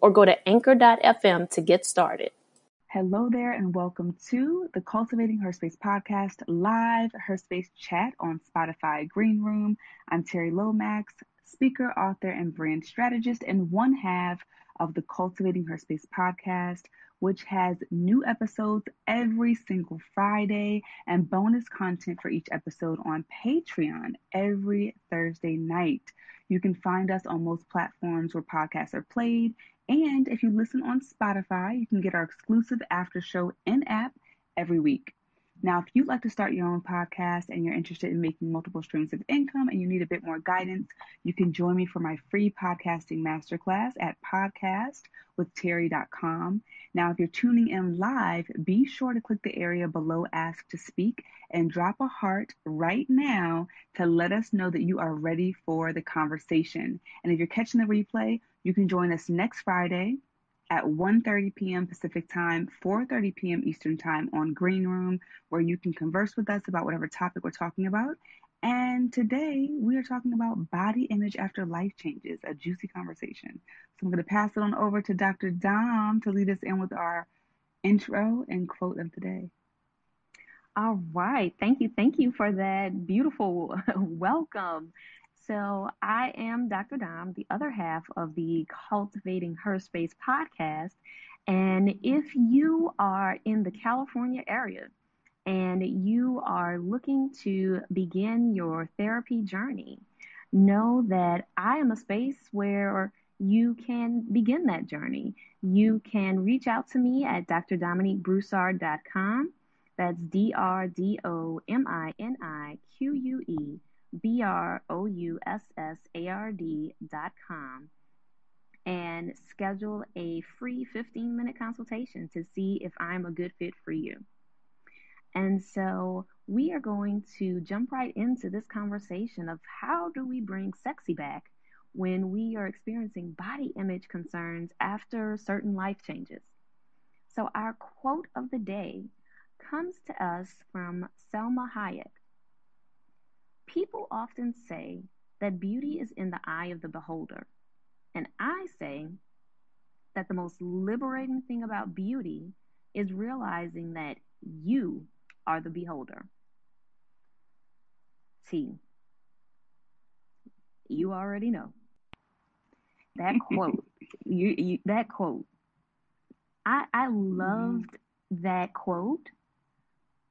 or go to anchor.fm to get started. Hello there, and welcome to the Cultivating Her Space podcast live Her Space chat on Spotify Green Room. I'm Terri Lomax, speaker, author, and brand strategist, and one half of the Cultivating Her Space podcast, which has new episodes every single Friday and bonus content for each episode on Patreon every Thursday night. You can find us on most platforms where podcasts are played and if you listen on Spotify, you can get our exclusive after show in app every week. Now, if you'd like to start your own podcast and you're interested in making multiple streams of income and you need a bit more guidance, you can join me for my free podcasting masterclass at podcastwithterry.com. Now, if you're tuning in live, be sure to click the area below Ask to Speak and drop a heart right now to let us know that you are ready for the conversation. And if you're catching the replay, you can join us next Friday at 1:30 p.m. Pacific Time, 4:30 p.m. Eastern Time on Green Room, where you can converse with us about whatever topic we're talking about. And today we are talking about body image after life changes, a juicy conversation. So I'm going to pass it on over to Dr. Dom to lead us in with our intro and quote of the day. All right. Thank you. Thank you for that beautiful welcome. So, I am Dr. Dom, the other half of the Cultivating Her Space podcast. And if you are in the California area and you are looking to begin your therapy journey, know that I am a space where you can begin that journey. You can reach out to me at drdominiquebroussard.com. That's D R D O M I N I Q U E B R O U S S A R D dot com and schedule a free 15 minute consultation to see if I'm a good fit for you. And so we are going to jump right into this conversation of how do we bring sexy back when we are experiencing body image concerns after certain life changes. So, our quote of the day comes to us from Salma Hayek. People often say that beauty is in the eye of the beholder. And I say that the most liberating thing about beauty is realizing that you are the beholder. T. You already know. That quote, you, you, that quote, I, I loved mm-hmm. that quote,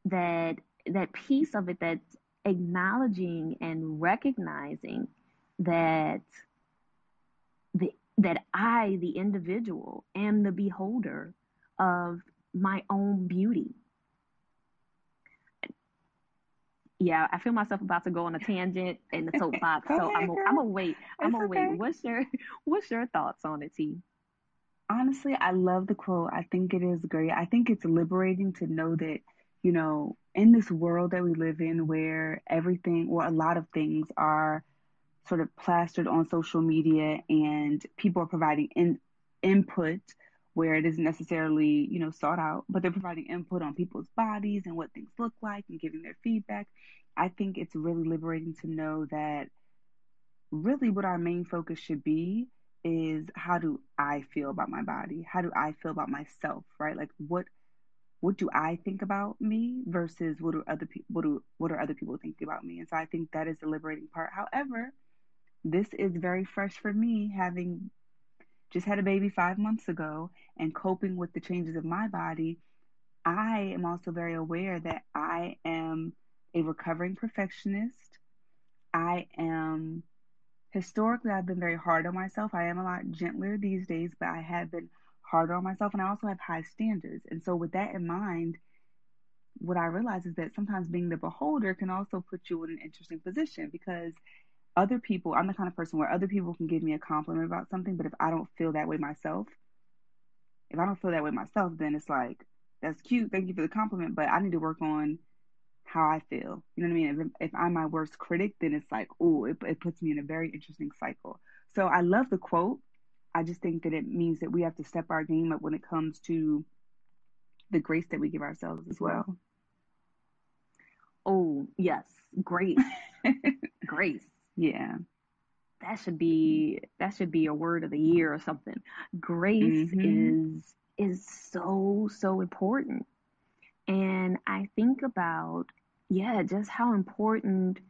that that piece of it that's acknowledging and recognizing that the that I, the individual, am the beholder of my own beauty. Yeah, I feel myself about to go on a tangent in the soapbox, so I'm I'm gonna wait. I'm gonna okay. wait. What's your What's your thoughts on it, T? Honestly, I love the quote. I think it is great. I think it's liberating to know that you know, in this world that we live in where everything or a lot of things are sort of plastered on social media and people are providing in, input where it isn't necessarily, you know, sought out, but they're providing input on people's bodies and what things look like and giving their feedback. I think it's really liberating to know that really what our main focus should be is how do I feel about my body? How do I feel about myself, right? Like what what do I think about me versus what do other people what do what are other people thinking about me? And so I think that is the liberating part. However, this is very fresh for me having just had a baby five months ago and coping with the changes of my body. I am also very aware that I am a recovering perfectionist. I am historically I've been very hard on myself. I am a lot gentler these days, but I have been harder on myself and I also have high standards. And so with that in mind, what I realize is that sometimes being the beholder can also put you in an interesting position because other people, I'm the kind of person where other people can give me a compliment about something, but if I don't feel that way myself, if I don't feel that way myself, then it's like, that's cute. Thank you for the compliment, but I need to work on how I feel. You know what I mean? If, if I'm my worst critic, then it's like, oh, it, it puts me in a very interesting cycle. So I love the quote. I just think that it means that we have to step our game up when it comes to the grace that we give ourselves as well. Oh, yes. Grace. grace. Yeah. That should be that should be a word of the year or something. Grace mm-hmm. is is so so important. And I think about yeah, just how important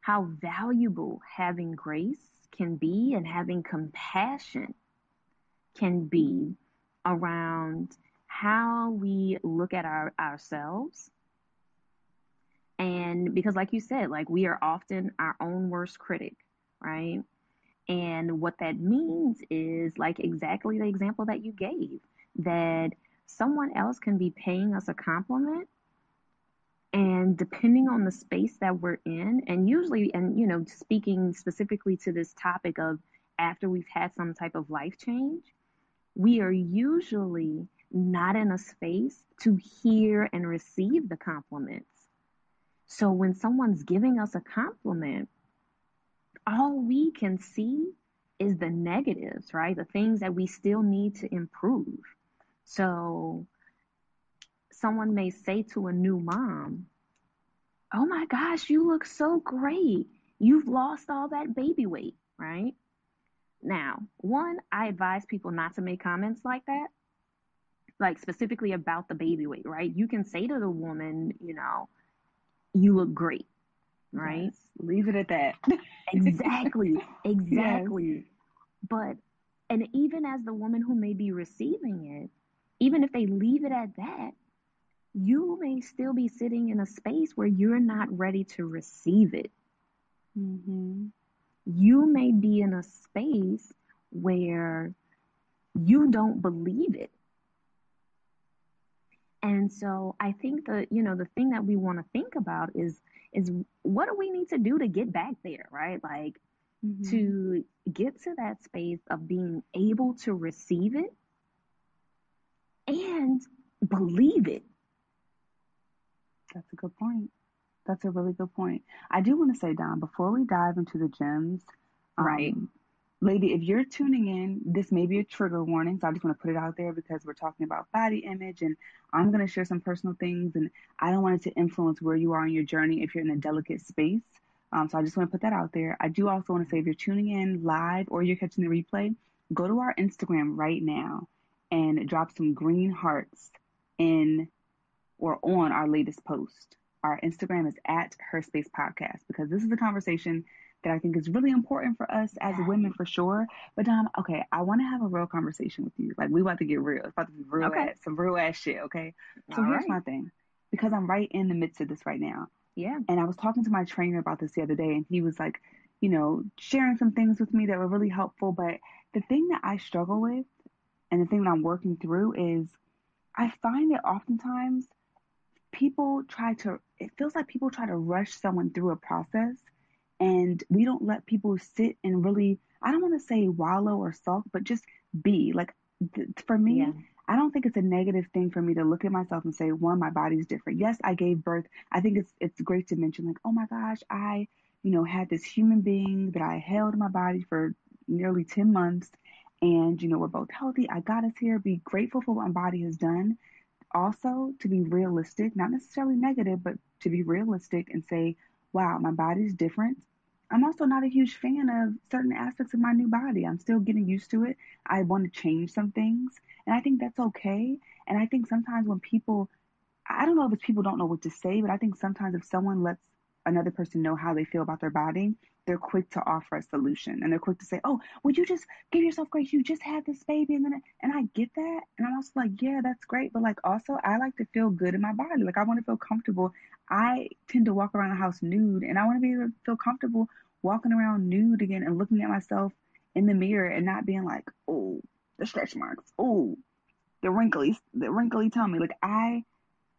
how valuable having grace can be and having compassion can be around how we look at our ourselves. And because like you said like we are often our own worst critic right? And what that means is like exactly the example that you gave that someone else can be paying us a compliment and depending on the space that we're in and usually and you know speaking specifically to this topic of after we've had some type of life change we are usually not in a space to hear and receive the compliments. So when someone's giving us a compliment, all we can see is the negatives, right? The things that we still need to improve. So someone may say to a new mom, Oh my gosh, you look so great. You've lost all that baby weight, right? Now, one, I advise people not to make comments like that like specifically about the baby weight, right? You can say to the woman, you know, you look great, right? Yes. Leave it at that. exactly. Exactly. Yes. But, and even as the woman who may be receiving it, even if they leave it at that, you may still be sitting in a space where you're not ready to receive it. Mm-hmm. You may be in a space where you don't believe it. And so I think that, you know, the thing that we want to think about is is what do we need to do to get back there, right? Like mm-hmm. to get to that space of being able to receive it and believe it. That's a good point. That's a really good point. I do want to say, Dom, before we dive into the gems, right? Um, lady, if you're tuning in, this may be a trigger warning. So I just want to put it out there because we're talking about body image and I'm going to share some personal things and I don't want it to influence where you are in your journey if you're in a delicate space. Um, so I just want to put that out there. I do also want to say if you're tuning in live or you're catching the replay, go to our Instagram right now and drop some green hearts in or on our latest post. Our Instagram is at Her Space Podcast because this is a conversation that I think is really important for us as women for sure. But Dom, okay, I want to have a real conversation with you. Like we about to get real. It's about to be real okay. ass, some real ass shit. Okay. So All here's right. my thing, because I'm right in the midst of this right now. Yeah. And I was talking to my trainer about this the other day, and he was like, you know, sharing some things with me that were really helpful. But the thing that I struggle with, and the thing that I'm working through is, I find that oftentimes people try to. It feels like people try to rush someone through a process and we don't let people sit and really i don't want to say wallow or sulk but just be like th- for me yeah. i don't think it's a negative thing for me to look at myself and say one my body's different yes i gave birth i think it's it's great to mention like oh my gosh i you know had this human being that i held in my body for nearly 10 months and you know we're both healthy i got us here be grateful for what my body has done also to be realistic not necessarily negative but to be realistic and say wow, my body's different. I'm also not a huge fan of certain aspects of my new body. I'm still getting used to it. I want to change some things, and I think that's okay. And I think sometimes when people, I don't know if it's people don't know what to say, but I think sometimes if someone lets another person know how they feel about their body, they're quick to offer a solution and they're quick to say, "Oh, would you just give yourself grace? You just had this baby," and then and I get that, and I'm also like, "Yeah, that's great," but like also I like to feel good in my body. Like I want to feel comfortable. I tend to walk around the house nude, and I want to be able to feel comfortable walking around nude again and looking at myself in the mirror and not being like, "Oh, the stretch marks. Oh, the wrinkly, the wrinkly tummy." Like I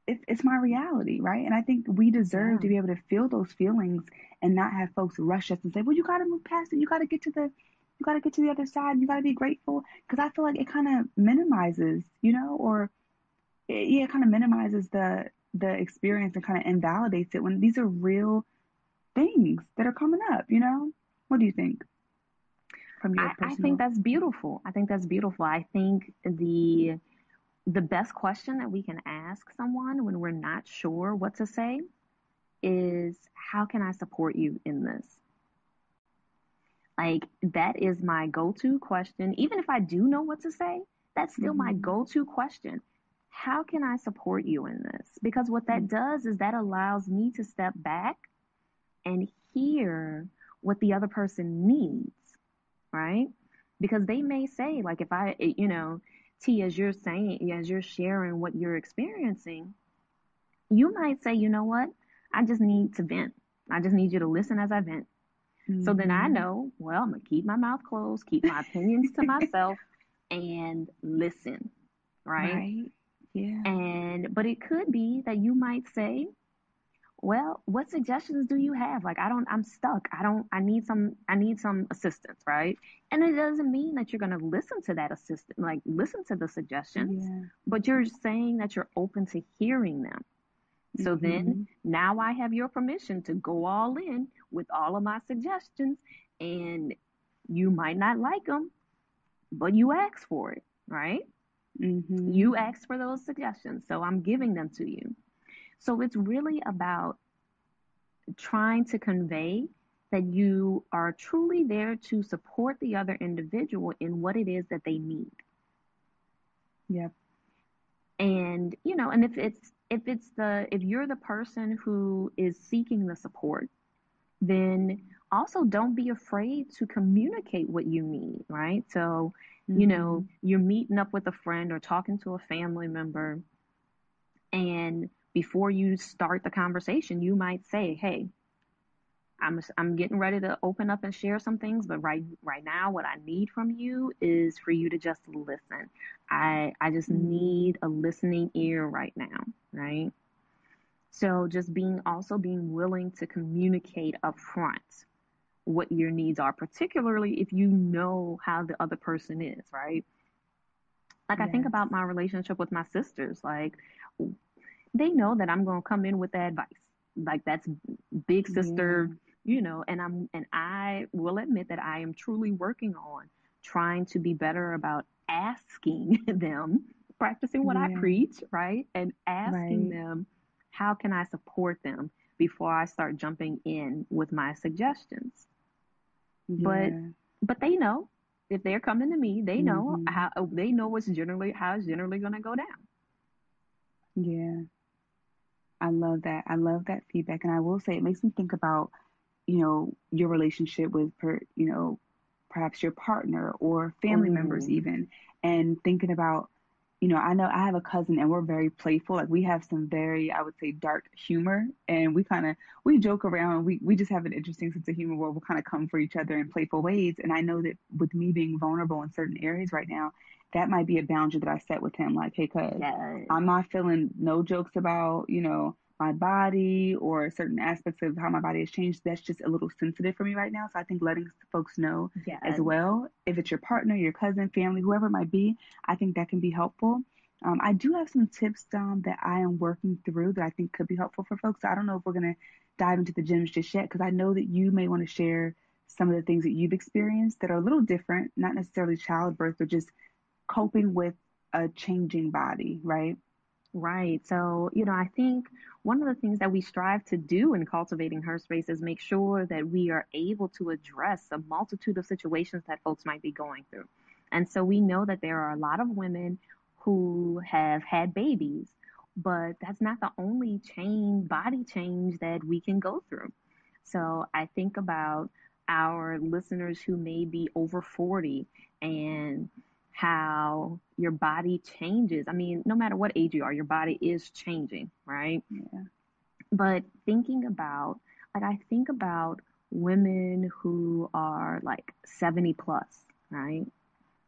it's it's my reality, right? And I think we deserve yeah. to be able to feel those feelings and not have folks rush us and say, "Well, you got to move past it. You got to get to the you got to get to the other side. You got to be grateful. Cause I feel like it kind of minimizes, you know, or it, yeah, it kind of minimizes the, the experience and kind of invalidates it when these are real things that are coming up, you know? What do you think? From your I, personal... I think that's beautiful. I think that's beautiful. I think the the best question that we can ask someone when we're not sure what to say is how can I support you in this? Like that is my go-to question. Even if I do know what to say, that's still mm-hmm. my go-to question. How can I support you in this? Because what that mm-hmm. does is that allows me to step back and hear what the other person needs, right? Because they may say, like, if I, you know, T, as you're saying, as you're sharing what you're experiencing, you might say, you know what? I just need to vent. I just need you to listen as I vent. Mm-hmm. So then I mm-hmm. know, well, I'm going to keep my mouth closed, keep my opinions to myself, and listen. Right? Right. Yeah. And, but it could be that you might say, well, what suggestions do you have? Like, I don't, I'm stuck. I don't, I need some, I need some assistance, right? And it doesn't mean that you're going to listen to that assistant, like listen to the suggestions, yeah. but you're saying that you're open to hearing them. So mm-hmm. then now I have your permission to go all in with all of my suggestions and you might not like them, but you asked for it, right? Mm-hmm. You asked for those suggestions. So I'm giving them to you. So it's really about trying to convey that you are truly there to support the other individual in what it is that they need. Yep. And, you know, and if it's if it's the if you're the person who is seeking the support, then also don't be afraid to communicate what you need, right? So, mm-hmm. you know, mm-hmm. you're meeting up with a friend or talking to a family member and before you start the conversation, you might say, "Hey, I'm I'm getting ready to open up and share some things, but right right now, what I need from you is for you to just listen. I I just mm-hmm. need a listening ear right now, right? So just being also being willing to communicate upfront what your needs are, particularly if you know how the other person is, right? Like yes. I think about my relationship with my sisters, like they know that I'm going to come in with the advice. Like that's big sister, yeah. you know, and I'm, and I will admit that I am truly working on trying to be better about asking them, practicing what yeah. I preach, right? And asking right. them, how can I support them before I start jumping in with my suggestions? Yeah. But, but they know if they're coming to me, they know mm-hmm. how, they know what's generally, how it's generally going to go down. Yeah. I love that. I love that feedback. And I will say it makes me think about, you know, your relationship with, per, you know, perhaps your partner or family members mm-hmm. even, and thinking about, you know, I know I have a cousin and we're very playful. Like we have some very, I would say, dark humor, and we kind of we joke around. We we just have an interesting sense of humor where we'll kind of come for each other in playful ways. And I know that with me being vulnerable in certain areas right now, that might be a boundary that I set with him. Like, hey, cuz yes. I'm not feeling no jokes about, you know, my body or certain aspects of how my body has changed. That's just a little sensitive for me right now. So I think letting folks know yes. as well, if it's your partner, your cousin, family, whoever it might be, I think that can be helpful. Um, I do have some tips um, that I am working through that I think could be helpful for folks. So I don't know if we're going to dive into the gems just yet because I know that you may want to share some of the things that you've experienced that are a little different, not necessarily childbirth, but just coping with a changing body, right? Right. So, you know, I think one of the things that we strive to do in cultivating her space is make sure that we are able to address a multitude of situations that folks might be going through. And so we know that there are a lot of women who have had babies, but that's not the only change, body change that we can go through. So I think about our listeners who may be over 40 and how your body changes. I mean, no matter what age you are, your body is changing, right? Yeah. But thinking about, like, I think about women who are like 70 plus, right?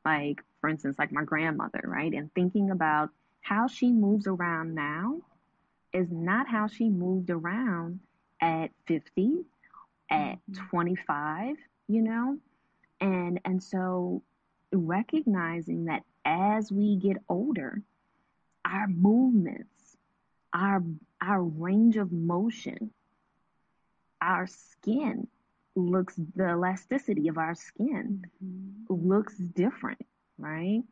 Like, for instance, like my grandmother, right? And thinking about how she moves around now is not how she moved around at 50, at mm-hmm. 25, you know? And and so recognizing that as we get older, our movements, our our range of motion, our skin looks the elasticity of our skin mm-hmm. looks different, right?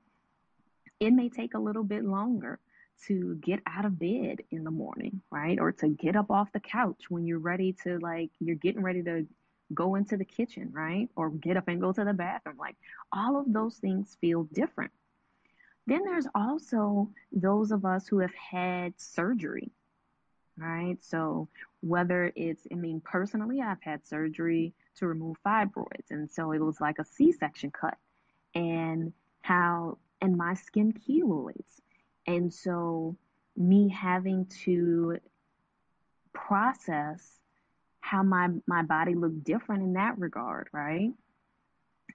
It may take a little bit longer to get out of bed in the morning, right? Or to get up off the couch when you're ready to like you're getting ready to go into the kitchen, right? Or get up and go to the bathroom. Like all of those things feel different. Then there's also those of us who have had surgery, right? So whether it's, I mean, personally, I've had surgery to remove fibroids. And so it was like a C section cut and how, and my skin keloids. And so me having to process how my, my body looked different in that regard, right?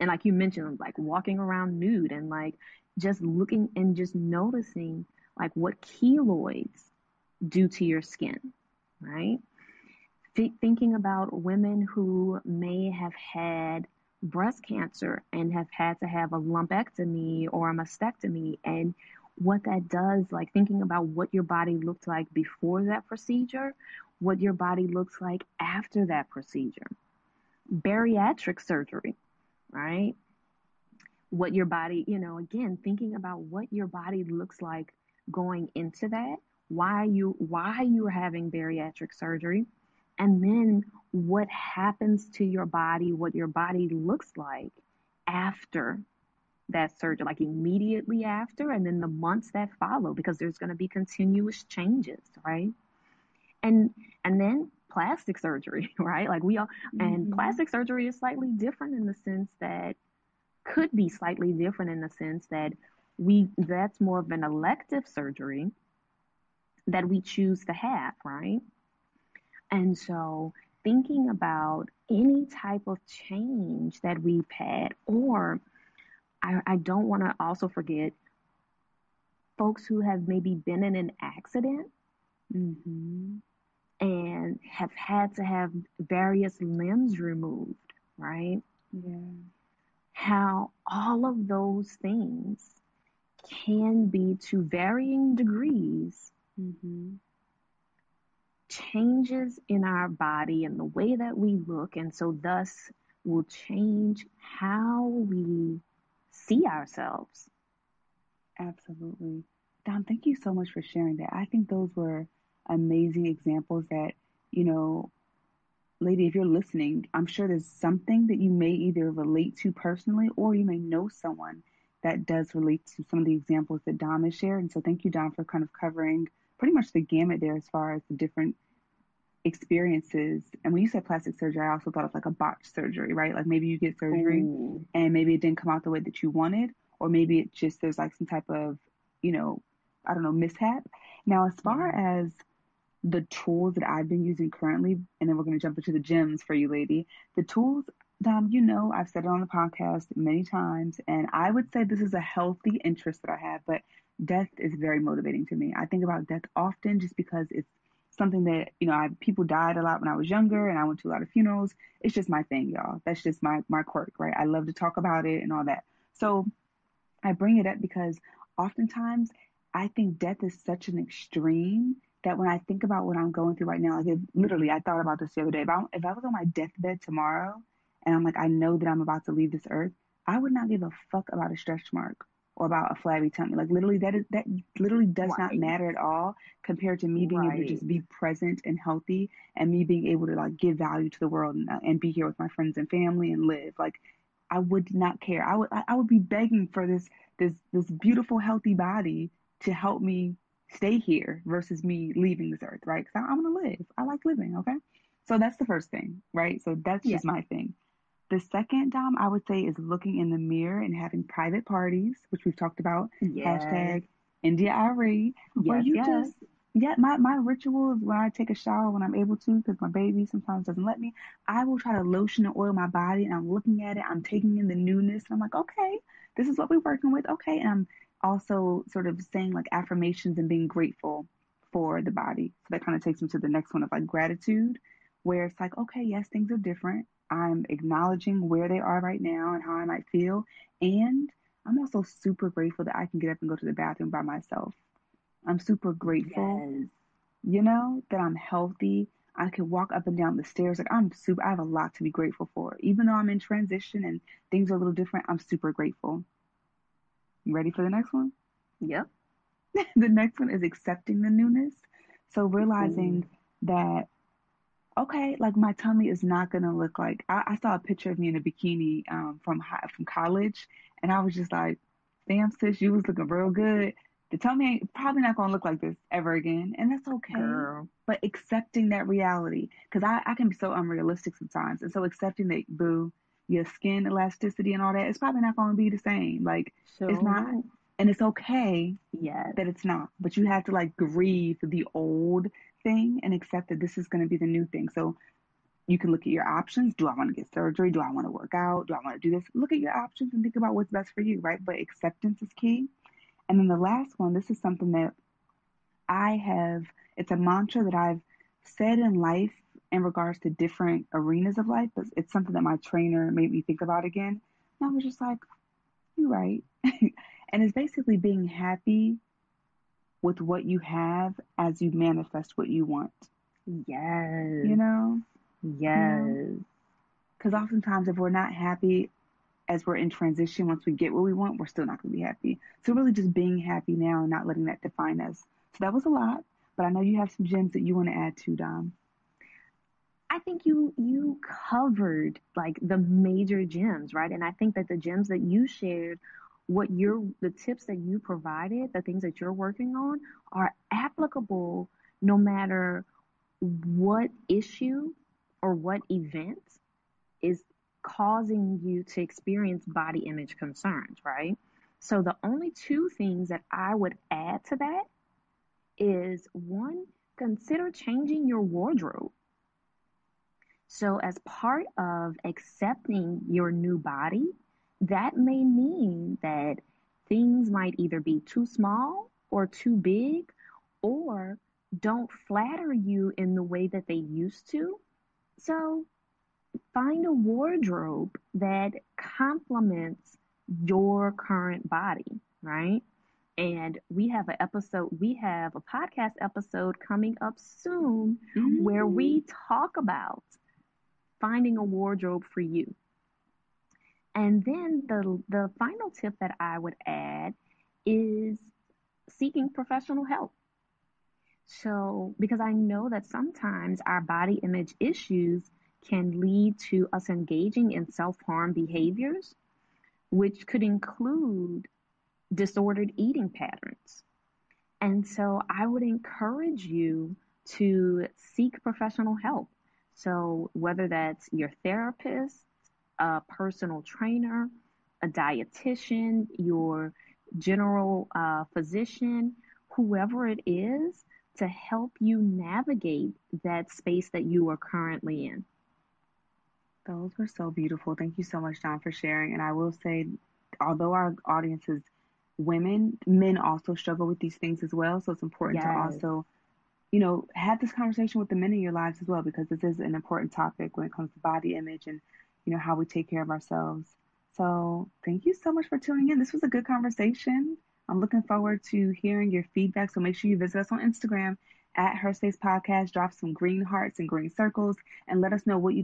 And like you mentioned, like walking around nude and like just looking and just noticing like what keloids do to your skin, right? thinking about women who may have had breast cancer and have had to have a lumpectomy or a mastectomy and what that does, like thinking about what your body looked like before that procedure, what your body looks like after that procedure. Bariatric surgery, right? What your body, you know, again, thinking about what your body looks like going into that, why you why you're having bariatric surgery, and then what happens to your body, what your body looks like after that surgery, like immediately after, and then the months that follow, because there's going to be continuous changes, right? And and then plastic surgery, right? Like we all, mm-hmm. and plastic surgery is slightly different in the sense that could be slightly different in the sense that we that's more of an elective surgery that we choose to have, right? And so thinking about any type of change that we've had, or I, I don't want to also forget folks who have maybe been in an accident mm-hmm. And have had to have various limbs removed, right? Yeah. How all of those things can be to varying degrees mm-hmm changes in our body and the way that we look, and so thus will change how we see ourselves. Absolutely. Dom, thank you so much for sharing that. I think those were amazing examples that, you know, lady, if you're listening, I'm sure there's something that you may either relate to personally or you may know someone that does relate to some of the examples that Dom has shared. And so thank you, Dom, for kind of covering pretty much the gamut there as far as the different experiences. And when you said plastic surgery, I also thought of like a botched surgery, right? Like maybe you get surgery Ooh. and maybe it didn't come out the way that you wanted, or maybe it just there's like some type of, you know, I don't know, mishap. Now, as far as the tools that I've been using currently, and then we're going to jump into the gems for you, lady. The tools, Dom, you know, I've said it on the podcast many times, and I would say this is a healthy interest that I have, but death is very motivating to me. I think about death often just because it's something that you know I, people died a lot when I was younger, and I went to a lot of funerals. It's just my thing, y'all. That's just my my quirk, right? I love to talk about it and all that. So I bring it up because oftentimes I think death is such an extreme that when I think about what I'm going through right now, like if, literally, I thought about this the other day. If I, if I was on my deathbed tomorrow and I'm like, I know that I'm about to leave this earth, I would not give a fuck about a stretch mark or about a flabby tummy. Like literally that is that literally does right. not matter at all compared to me being right. able to just be present and healthy and me being able to like give value to the world and, uh, and be here with my friends and family and live. Like I would not care. I would I would be begging for this this this beautiful healthy body to help me stay here versus me leaving this earth, right? Because I, am going to live. I like living. Okay, so that's the first thing, right? So that's yeah. just my thing. The second, Dom, I would say is looking in the mirror and having private parties, which we've talked about. Yes. Hashtag India. Where yes, you yes. just yeah, my, my ritual is when I take a shower when I'm able to, because my baby sometimes doesn't let me. I will try to lotion and oil my body, and I'm looking at it. I'm taking in the newness, and I'm like, okay, this is what we're working with. Okay, and I'm also sort of saying like affirmations and being grateful for the body. So that kind of takes me to the next one of like gratitude, where it's like, okay, yes, things are different. I'm acknowledging where they are right now and how I might feel. And I'm also super grateful that I can get up and go to the bathroom by myself. I'm super grateful, Yes. you know, that I'm healthy. I can walk up and down the stairs. Like I'm super, I have a lot to be grateful for. Even though I'm in transition and things are a little different, I'm super grateful. You ready for the next one? Yep. the next one is accepting the newness. So realizing that, okay, like my tummy is not gonna look like I, I saw a picture of me in a bikini um, from high, from college, and I was just like, damn sis, you was looking real good. The tummy ain't probably not gonna look like this ever again, and that's okay. Girl. But accepting that reality, because I, I can be so unrealistic sometimes, and so accepting that, boo, your skin elasticity and all that, it's probably not gonna be the same. Like So it's not, and it's okay Yes. that it's not. But you have to like grieve the old thing and accept that this is going to be the new thing. So you can look at your options. Do I want to get surgery? Do I want to work out? Do I want to do this? Look at your options and think about what's best for you, right? But acceptance is key. And then the last one, this is something that I have, it's a mantra that I've said in life in regards to different arenas of life, but it's something that my trainer made me think about again. And I was just like, you're right. and it's basically being happy with what you have as you manifest what you want, Yes. you know? Yes. Because oftentimes, if we're not happy as we're in transition, once we get what we want, we're still not going to be happy. So, really, just being happy now and not letting that define us. So, that was a lot, but I know you have some gems that you want to add to, Dom. I think you you covered like the major gems, right? And I think that the gems that you shared, what you're the tips that you provided, the things that you're working on are applicable no matter what issue or what event is causing you to experience body image concerns, right? So the only two things that I would add to that is one, consider changing your wardrobe. So, as part of accepting your new body, that may mean that things might either be too small or too big or don't flatter you in the way that they used to. So, find a wardrobe that complements your current body, right? And we have an episode, we have a podcast episode coming up soon where we mm-hmm. talk about finding a wardrobe for you. And then the the final tip that I would add is seeking professional help. So, because I know that sometimes our body image issues can lead to us engaging in self-harm behaviors, which could include disordered eating patterns. And so I would encourage you to seek professional help. So, whether that's your therapist, a personal trainer, a dietitian, your general uh, physician, whoever it is, to help you navigate that space that you are currently in. Those were so beautiful. Thank you so much, Dom, for sharing. And I will say, although our audience is women, men also struggle with these things as well. So it's important to also, you know, have this conversation with the men in your lives as well, because this is an important topic when it comes to body image and, you know, how we take care of ourselves. So thank you so much for tuning in. This was a good conversation. I'm looking forward to hearing your feedback. So make sure you visit us on Instagram at Her Space Podcast. Drop some green hearts and green circles and let us know what you thought.